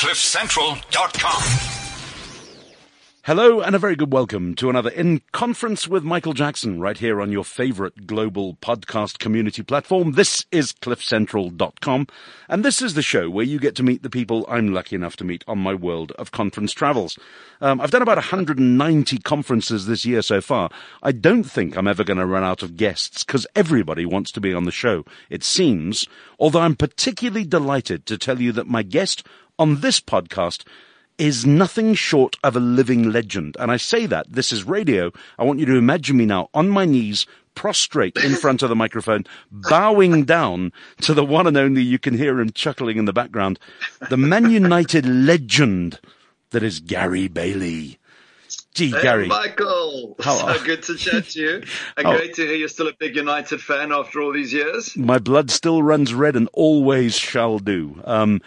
CliffCentral.com. Hello and a very good welcome to another In Conference with Michael Jackson right here on your favorite global podcast community platform. This is cliffcentral.com and this is the show where you get to meet the people I'm lucky enough to meet on my world of conference travels. Um, I've done about 190 conferences this year so far. I don't think I'm ever going to run out of guests because everybody wants to be on the show, it seems, although I'm particularly delighted to tell you that my guest on this podcast is nothing short of a living legend. And I say that, this is radio. I want you to imagine me now on my knees, prostrate in front of the microphone, bowing down to the one and only, you can hear him chuckling in the background, the Man United legend that is Gary Bailey. Gee, hey, Gary. Michael. How so good to chat to you. And Oh. great to hear you're still a big United fan after all these years. My blood still runs red and always shall do. Um,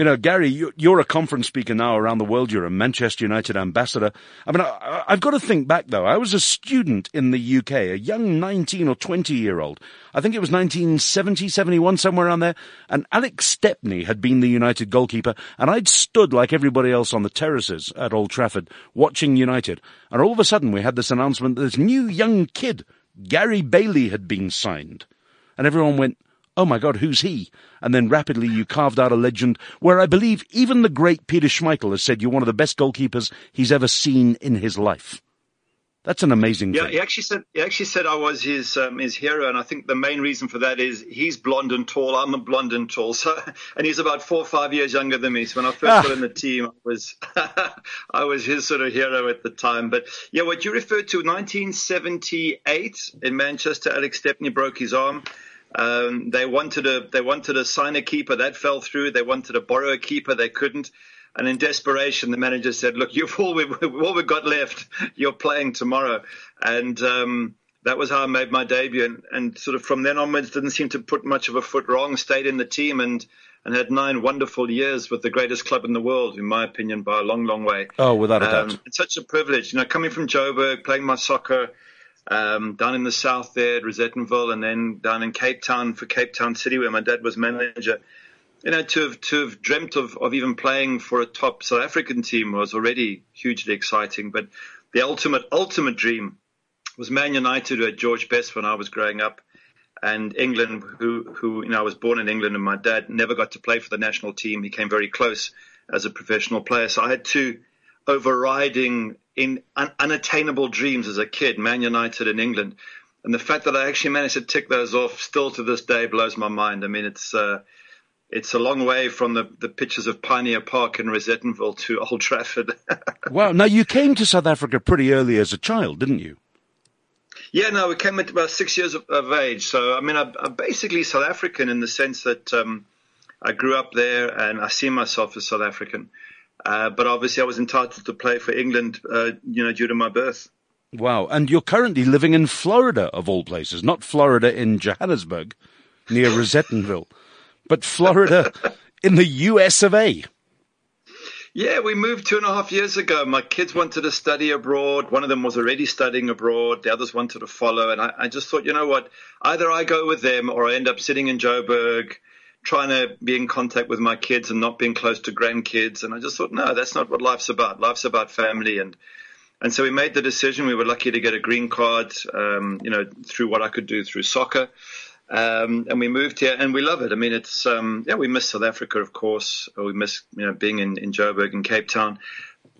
you know, Gary, you, you're a conference speaker now around the world. You're a Manchester United ambassador. I mean, I've got to think back though. I was a student in the UK, a young 19 or 20 year old. I think it was 1970, 71, somewhere around there. And Alex Stepney had been the United goalkeeper. And I'd stood like everybody else on the terraces at Old Trafford watching United. And all of a sudden we had this announcement that this new young kid, Gary Bailey, had been signed. And everyone went, oh my God, who's he? And then rapidly you carved out a legend where I believe even the great Peter Schmeichel has said you're one of the best goalkeepers he's ever seen in his life. That's an amazing Yeah, thing. he actually said he actually said I was his um, his hero, and I think the main reason for that is he's blonde and tall. I'm a blonde and tall, so and he's about four or five years younger than me. So when I first Ah. got in the team, I was I was his sort of hero at the time. But yeah, what you referred to, 1978 in Manchester, Alex Stepney broke his arm. Um, they wanted a they wanted to sign a keeper that fell through. They wanted to borrow a keeper, they couldn't. And in desperation, the manager said, "Look, you've all we all we've got left. You're playing tomorrow." And um, that was how I made my debut. And, and sort of from then onwards, didn't seem to put much of a foot wrong. Stayed in the team and and had nine wonderful years with the greatest club in the world, in my opinion, by a long, long way. Oh, without a Um, doubt. it's such a privilege, you know, coming from Joburg, playing my soccer um, down in the south there at Rosettenville, and then down in Cape Town for Cape Town City, where my dad was manager. You know, to have to have dreamt of, of even playing for a top South African team was already hugely exciting. But the ultimate ultimate dream was Man United, who George Best when I was growing up, and England, who who you know I was born in England, and my dad never got to play for the national team. He came very close as a professional player, so I had two overriding in un, unattainable dreams as a kid: Man United in England. And the fact that I actually managed to tick those off, still to this day, blows my mind. I mean, it's uh, it's a long way from the, the pictures of Pioneer Park in Rosettenville to Old Trafford. Wow. Now you came to South Africa pretty early as a child, didn't you? Yeah, no, we came at about six years of, of age. So, I mean, I, I'm basically South African in the sense that um, I grew up there and I see myself as South African. Uh, but obviously, I was entitled to play for England, uh, you know, due to my birth. Wow. And you're currently living in Florida, of all places, not Florida in Johannesburg, near Rosettenville, but Florida in the US of A. Yeah, we moved two and a half years ago. My kids wanted to study abroad. One of them was already studying abroad. The others wanted to follow. And I, I just thought, you know what? Either I go with them or I end up sitting in Joburg trying to be in contact with my kids and not being close to grandkids. And I just thought, no, that's not what life's about. Life's about family. And, and so we made the decision. We were lucky to get a green card, um, you know, through what I could do through soccer. Um, and we moved here and we love it. I mean, it's, um, yeah, we miss South Africa, of course. We miss, you know, being in, in Joburg and Cape Town.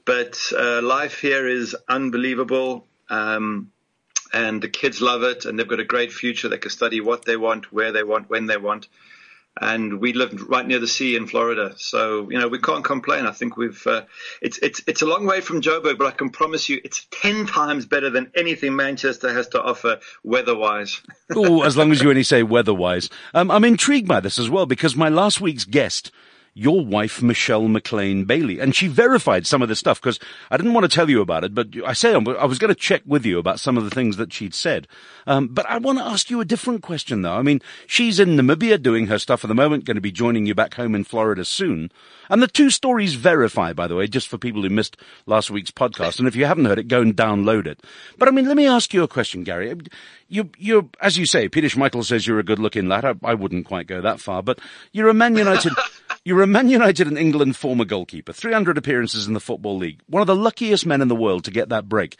But uh, life here is unbelievable. Um, and the kids love it and they've got a great future. They can study what they want, where they want, when they want. And we live right near the sea in Florida, so you know we can't complain. I think we've uh, it's it's it's a long way from Joburg, but I can promise you it's ten times better than anything Manchester has to offer weather-wise. oh, as long as you only say weather-wise. Um, I'm intrigued by this as well because my last week's guest, your wife, Michelle McLean Bailey, and she verified some of this stuff because I didn't want to tell you about it, but I say I was going to check with you about some of the things that she'd said. Um, but I want to ask you a different question though. I mean, she's in Namibia doing her stuff at the moment, going to be joining you back home in Florida soon. And the two stories verify, by the way, just for people who missed last week's podcast. And if you haven't heard it, go and download it. But I mean, let me ask you a question, Gary. You, you, as you say, Peter Schmeichel says you're a good looking lad. I, I wouldn't quite go that far, but you're a Man United. You're a Man United and England former goalkeeper, 300 appearances in the Football League, one of the luckiest men in the world to get that break.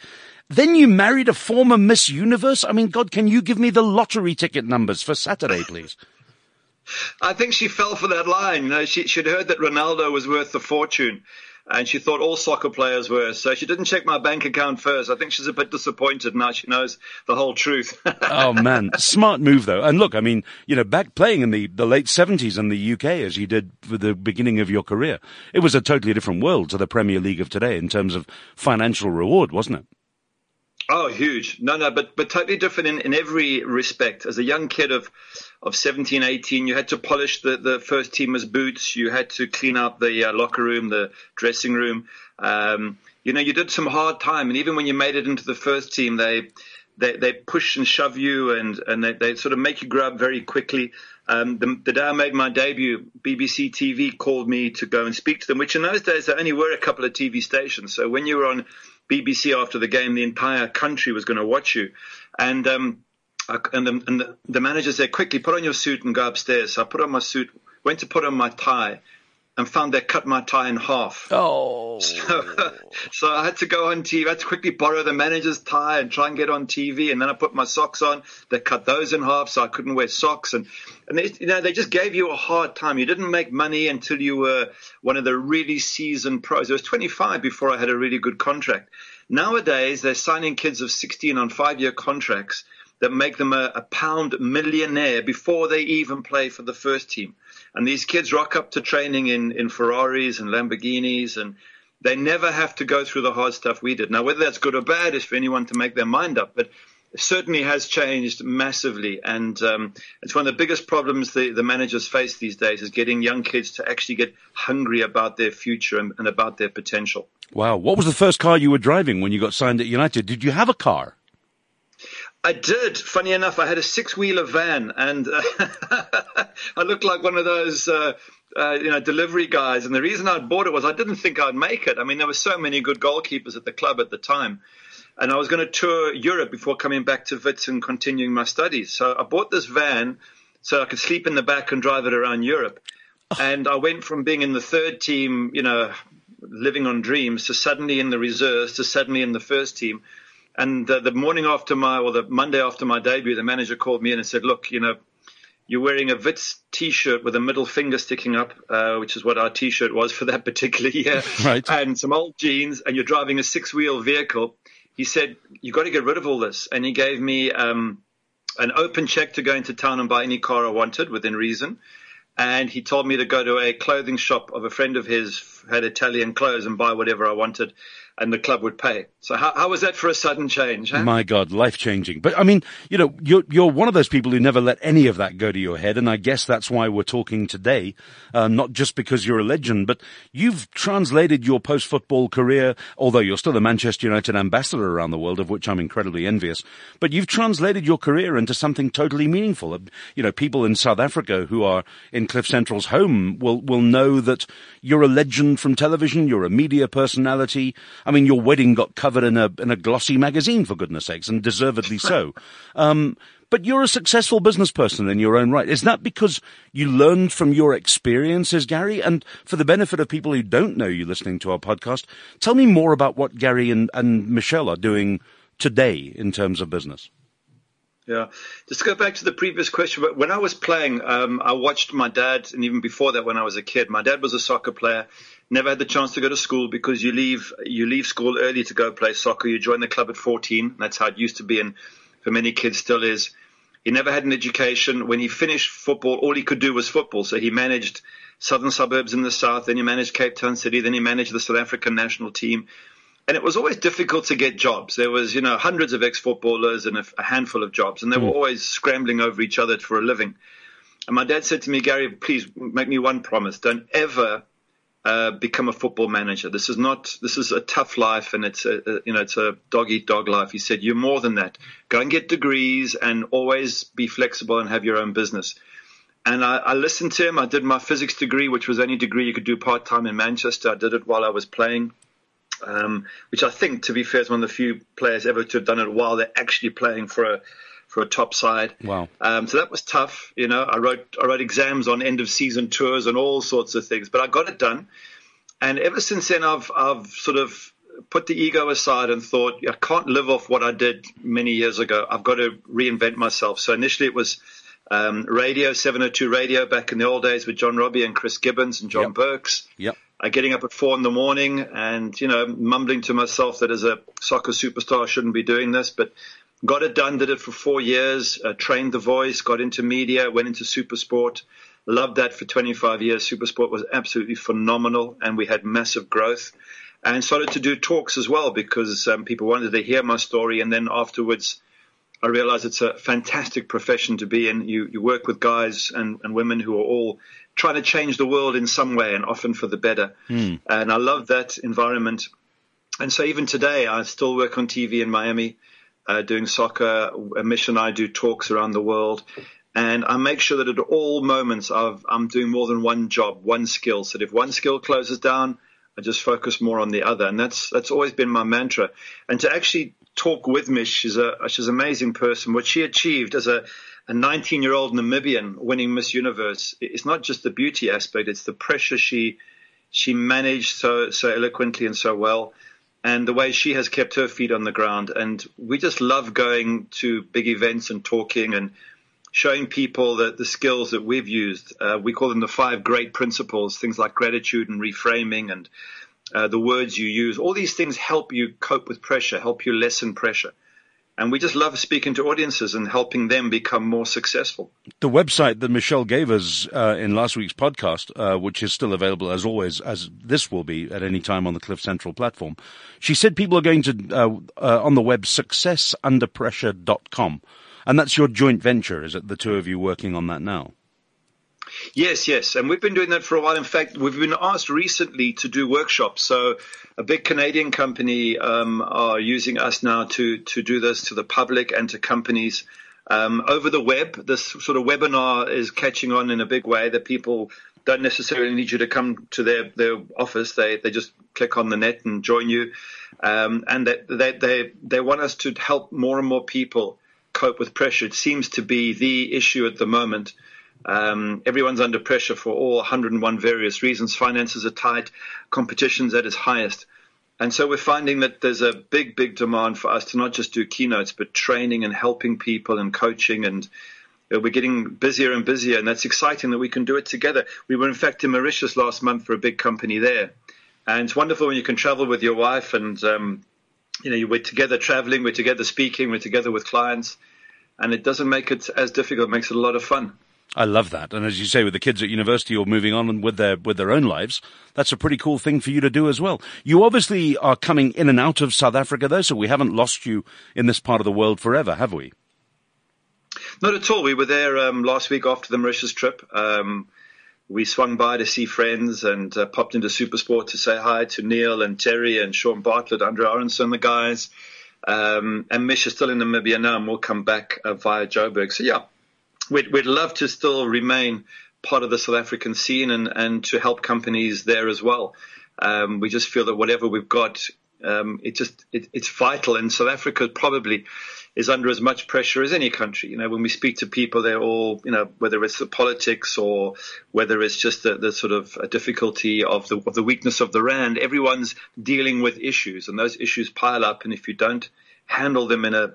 Then you married a former Miss Universe? I mean, God, can you give me the lottery ticket numbers for Saturday, please? I think she fell for that line. Uh, she, she'd heard that Ronaldo was worth the fortune and she thought all soccer players were. So she didn't check my bank account first. I think she's a bit disappointed now. She knows the whole truth. oh man, smart move though. And look, I mean, you know, back playing in the, the late seventies in the UK as you did for the beginning of your career, it was a totally different world to the Premier League of today in terms of financial reward, wasn't it? Oh, huge. No, no, but, but totally different in, in every respect. As a young kid of, of 17, 18, you had to polish the, the first teamers' boots. You had to clean up the uh, locker room, the dressing room. Um, you know, you did some hard time. And even when you made it into the first team, they, they, they push and shove you and, and they, they sort of make you grow up very quickly. Um, the, the, day I made my debut, BBC TV called me to go and speak to them, which in those days there only were a couple of TV stations. So when you were on BBC after the game, the entire country was going to watch you. And, um, I, and, the, and the, the manager said, quickly put on your suit and go upstairs. So I put on my suit, went to put on my tie and found they cut my tie in half. Oh. So, so I had to go on TV. I had to quickly borrow the manager's tie and try and get on TV. And then I put my socks on. They cut those in half, so I couldn't wear socks. And, and they, you know, they just gave you a hard time. You didn't make money until you were one of the really seasoned pros. I was 25 before I had a really good contract. Nowadays, they're signing kids of 16 on five year contracts that make them a, a pound millionaire before they even play for the first team. And these kids rock up to training in, in Ferraris and Lamborghinis and they never have to go through the hard stuff we did. Now, whether that's good or bad is for anyone to make their mind up, but it certainly has changed massively. And um, it's one of the biggest problems the, the managers face these days is getting young kids to actually get hungry about their future and, and about their potential. Wow. What was the first car you were driving when you got signed at United? Did you have a car? I did. Funny enough, I had a six-wheeler van, and uh, I looked like one of those, uh, uh, you know, delivery guys. And the reason I bought it was I didn't think I'd make it. I mean, there were so many good goalkeepers at the club at the time, and I was going to tour Europe before coming back to Wits and continuing my studies. So I bought this van so I could sleep in the back and drive it around Europe. Oh. And I went from being in the third team, you know, living on dreams, to suddenly in the reserves, to suddenly in the first team and uh, the morning after my, or the Monday after my debut, the manager called me in and said, look, you know, you're wearing a Wits t-shirt with a middle finger sticking up, uh, which is what our t-shirt was for that particular year, right. and some old jeans, and you're driving a six-wheel vehicle. He said, you've got to get rid of all this. And he gave me um, an open check to go into town and buy any car I wanted within reason. And he told me to go to a clothing shop of a friend of his, had Italian clothes, and buy whatever I wanted and the club would pay. So how, how was that for a sudden change? Huh? My God, life changing. But I mean, you know, you're, you're one of those people who never let any of that go to your head. And I guess that's why we're talking today. Uh, not just because you're a legend, but you've translated your post-football career, although you're still a Manchester United ambassador around the world, of which I'm incredibly envious, but you've translated your career into something totally meaningful. You know, people in South Africa who are in Cliff Central's home will, will know that you're a legend from television. You're a media personality. I mean, your wedding got covered in a in a glossy magazine, for goodness sakes, and deservedly so. Um, but you're a successful business person in your own right. Is that because you learned from your experiences, Gary? And for the benefit of people who don't know you listening to our podcast, tell me more about what Gary and, and Michelle are doing today in terms of business. Yeah, just to go back to the previous question. But when I was playing, um, I watched my dad, and even before that, when I was a kid, my dad was a soccer player never had the chance to go to school because you leave you leave school early to go play soccer. You join the club at 14. That's how it used to be, and for many kids still is. He never had an education. When he finished football, all he could do was football. So he managed southern suburbs in the south, then he managed Cape Town City, then he managed the South African national team. And it was always difficult to get jobs. There was, you know, hundreds of ex-footballers and a, a handful of jobs, and they mm. were always scrambling over each other for a living. And my dad said to me, Gary, please make me one promise. Don't ever uh, become a football manager. This is not. This is a tough life, and it's a, a, you know it's a dog eat dog life. He said, "You're more than that. Go and get degrees, and always be flexible and have your own business." And I, I listened to him. I did my physics degree, which was any degree you could do part time in Manchester. I did it while I was playing, um, which I think, to be fair, is one of the few players ever to have done it while they're actually playing for a for a top side. Wow. Um, so that was tough. You know, I wrote I wrote exams on end of season tours and all sorts of things, but I got it done. And ever since then, I've I've sort of put the ego aside and thought I can't live off what I did many years ago. I've got to reinvent myself. So initially, it was um, radio, 702 radio back in the old days with John Robbie and Chris Gibbons and John Yep. Berks. Yep. Uh, getting up at four in the morning and, you know, mumbling to myself that as a soccer superstar I shouldn't be doing this, but got it done, did it for four years, uh, trained the voice, got into media, went into supersport, loved that for 25 years. Supersport was absolutely phenomenal and we had massive growth and started to do talks as well because um, people wanted to hear my story and then afterwards I realized it's a fantastic profession to be in. You, you work with guys and, and women who are all trying to change the world in some way and often for the better. And I love that environment. And so even today, I still work on TV in Miami, uh, doing soccer. A mission I do talks around the world. And I make sure that at all moments I've, I'm doing more than one job, one skill. So if one skill closes down, I just focus more on the other. And that's, that's always been my mantra. And to actually talk with Mish, she's a, she's an amazing person. What she achieved as a, a 19 year old Namibian winning Miss Universe, it's not just the beauty aspect, it's the pressure she, she managed so, so eloquently and so well. And the way she has kept her feet on the ground. And we just love going to big events and talking and showing people that the skills that we've used. Uh, we call them the five great principles, things like gratitude and reframing and uh, the words you use. All these things help you cope with pressure, help you lessen pressure. And we just love speaking to audiences and helping them become more successful. The website that Michelle gave us uh, in last week's podcast, uh, which is still available as always, as this will be at any time on the Cliff Central platform, she said people are going to, uh, uh, on the web, successunderpressure.com. And that's your joint venture, is it? The two of you working on that now? Yes, yes. And we've been doing that for a while. In fact, we've been asked recently to do workshops. So a big Canadian company um, are using us now to, to do this to the public and to companies. Um, over the web, this sort of webinar is catching on in a big way that people don't necessarily need you to come to their, their office. They, they just click on the net and join you. Um, and that they, they, they want us to help more and more people cope with pressure. It seems to be the issue at the moment. Um, everyone's under pressure for all 101 various reasons. Finances are tight, competition's at its highest. And so we're finding that there's a big, big demand for us to not just do keynotes, but training and helping people and coaching. And uh, we're getting busier and busier. And that's exciting that we can do it together. We were, in fact, in Mauritius last month for a big company there. And it's wonderful when you can travel with your wife and, um, you know, we're together traveling, we're together speaking, we're together with clients. And it doesn't make it as difficult, it makes it a lot of fun. I love that. And as you say, with the kids at university or moving on with their, with their own lives, that's a pretty cool thing for you to do as well. You obviously are coming in and out of South Africa though, so we haven't lost you in this part of the world forever, have we? Not at all. We were there um, last week after the Mauritius trip. Um, we swung by to see friends and uh, popped into Supersport to say hi to Neil and Terry and Shaun Bartlett, Andre Arendse, the guys. Um, and Mish is still in Namibia now, and we'll come back uh, via Joburg. So yeah, we'd, we'd love to still remain part of the South African scene and, and to help companies there as well. Um, we just feel that whatever we've got, um, it just it, it's vital. And South Africa probably is under as much pressure as any country. You know, when we speak to people, they're all, you know, whether it's the politics or whether it's just the, the sort of difficulty of the, of the weakness of the rand, everyone's dealing with issues and those issues pile up. And if you don't handle them in a,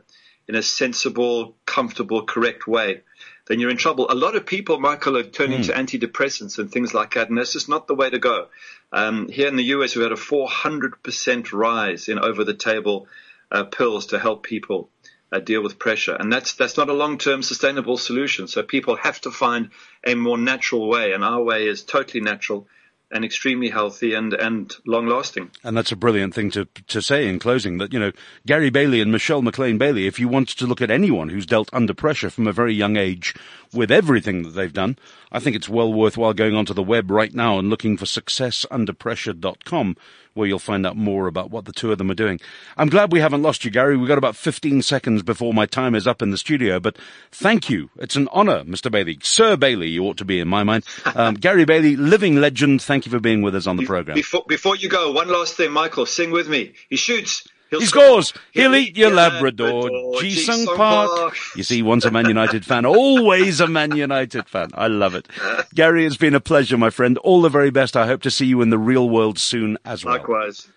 in a sensible, comfortable, correct way, then you're in trouble. A lot of people, Michael, are turning mm. to antidepressants and things like that, and that's just not the way to go. Um, here in the US, we've had a 400% rise in over-the-table uh, pills to help people uh, deal with pressure, and that's that's not a long-term sustainable solution. So people have to find a more natural way, and our way is totally natural and extremely healthy and, and long lasting. And that's a brilliant thing to to say in closing that, you know, Gary Bailey and Michelle McLean Bailey, if you want to look at anyone who's dealt under pressure from a very young age with everything that they've done, I think it's well worthwhile going onto the web right now and looking for successunderpressure.com where you'll find out more about what the two of them are doing. I'm glad we haven't lost you, Gary. We've got about 15 seconds before my time is up in the studio, but thank you. It's an honor, Mr. Bailey. Sir Bailey, you ought to be in my mind. Um, Gary Bailey, living legend. Thank you for being with us on the program. Before, before you go, one last thing, Michael, sing with me. He shoots. He'll he score. scores. He'll, He'll eat your Labrador. Labrador. Ji-sung Ji-sung Park. Park. You see, once a Man United fan, always a Man United fan. I love it. Gary, it's been a pleasure, my friend. All the very best. I hope to see you in the real world soon as well. Likewise.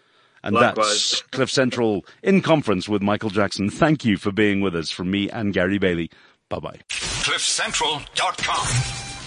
And Likewise. that's Cliff Central in conference with Michael Jackson. Thank you for being with us from me and Gary Bailey. Bye bye. CliffCentral.com.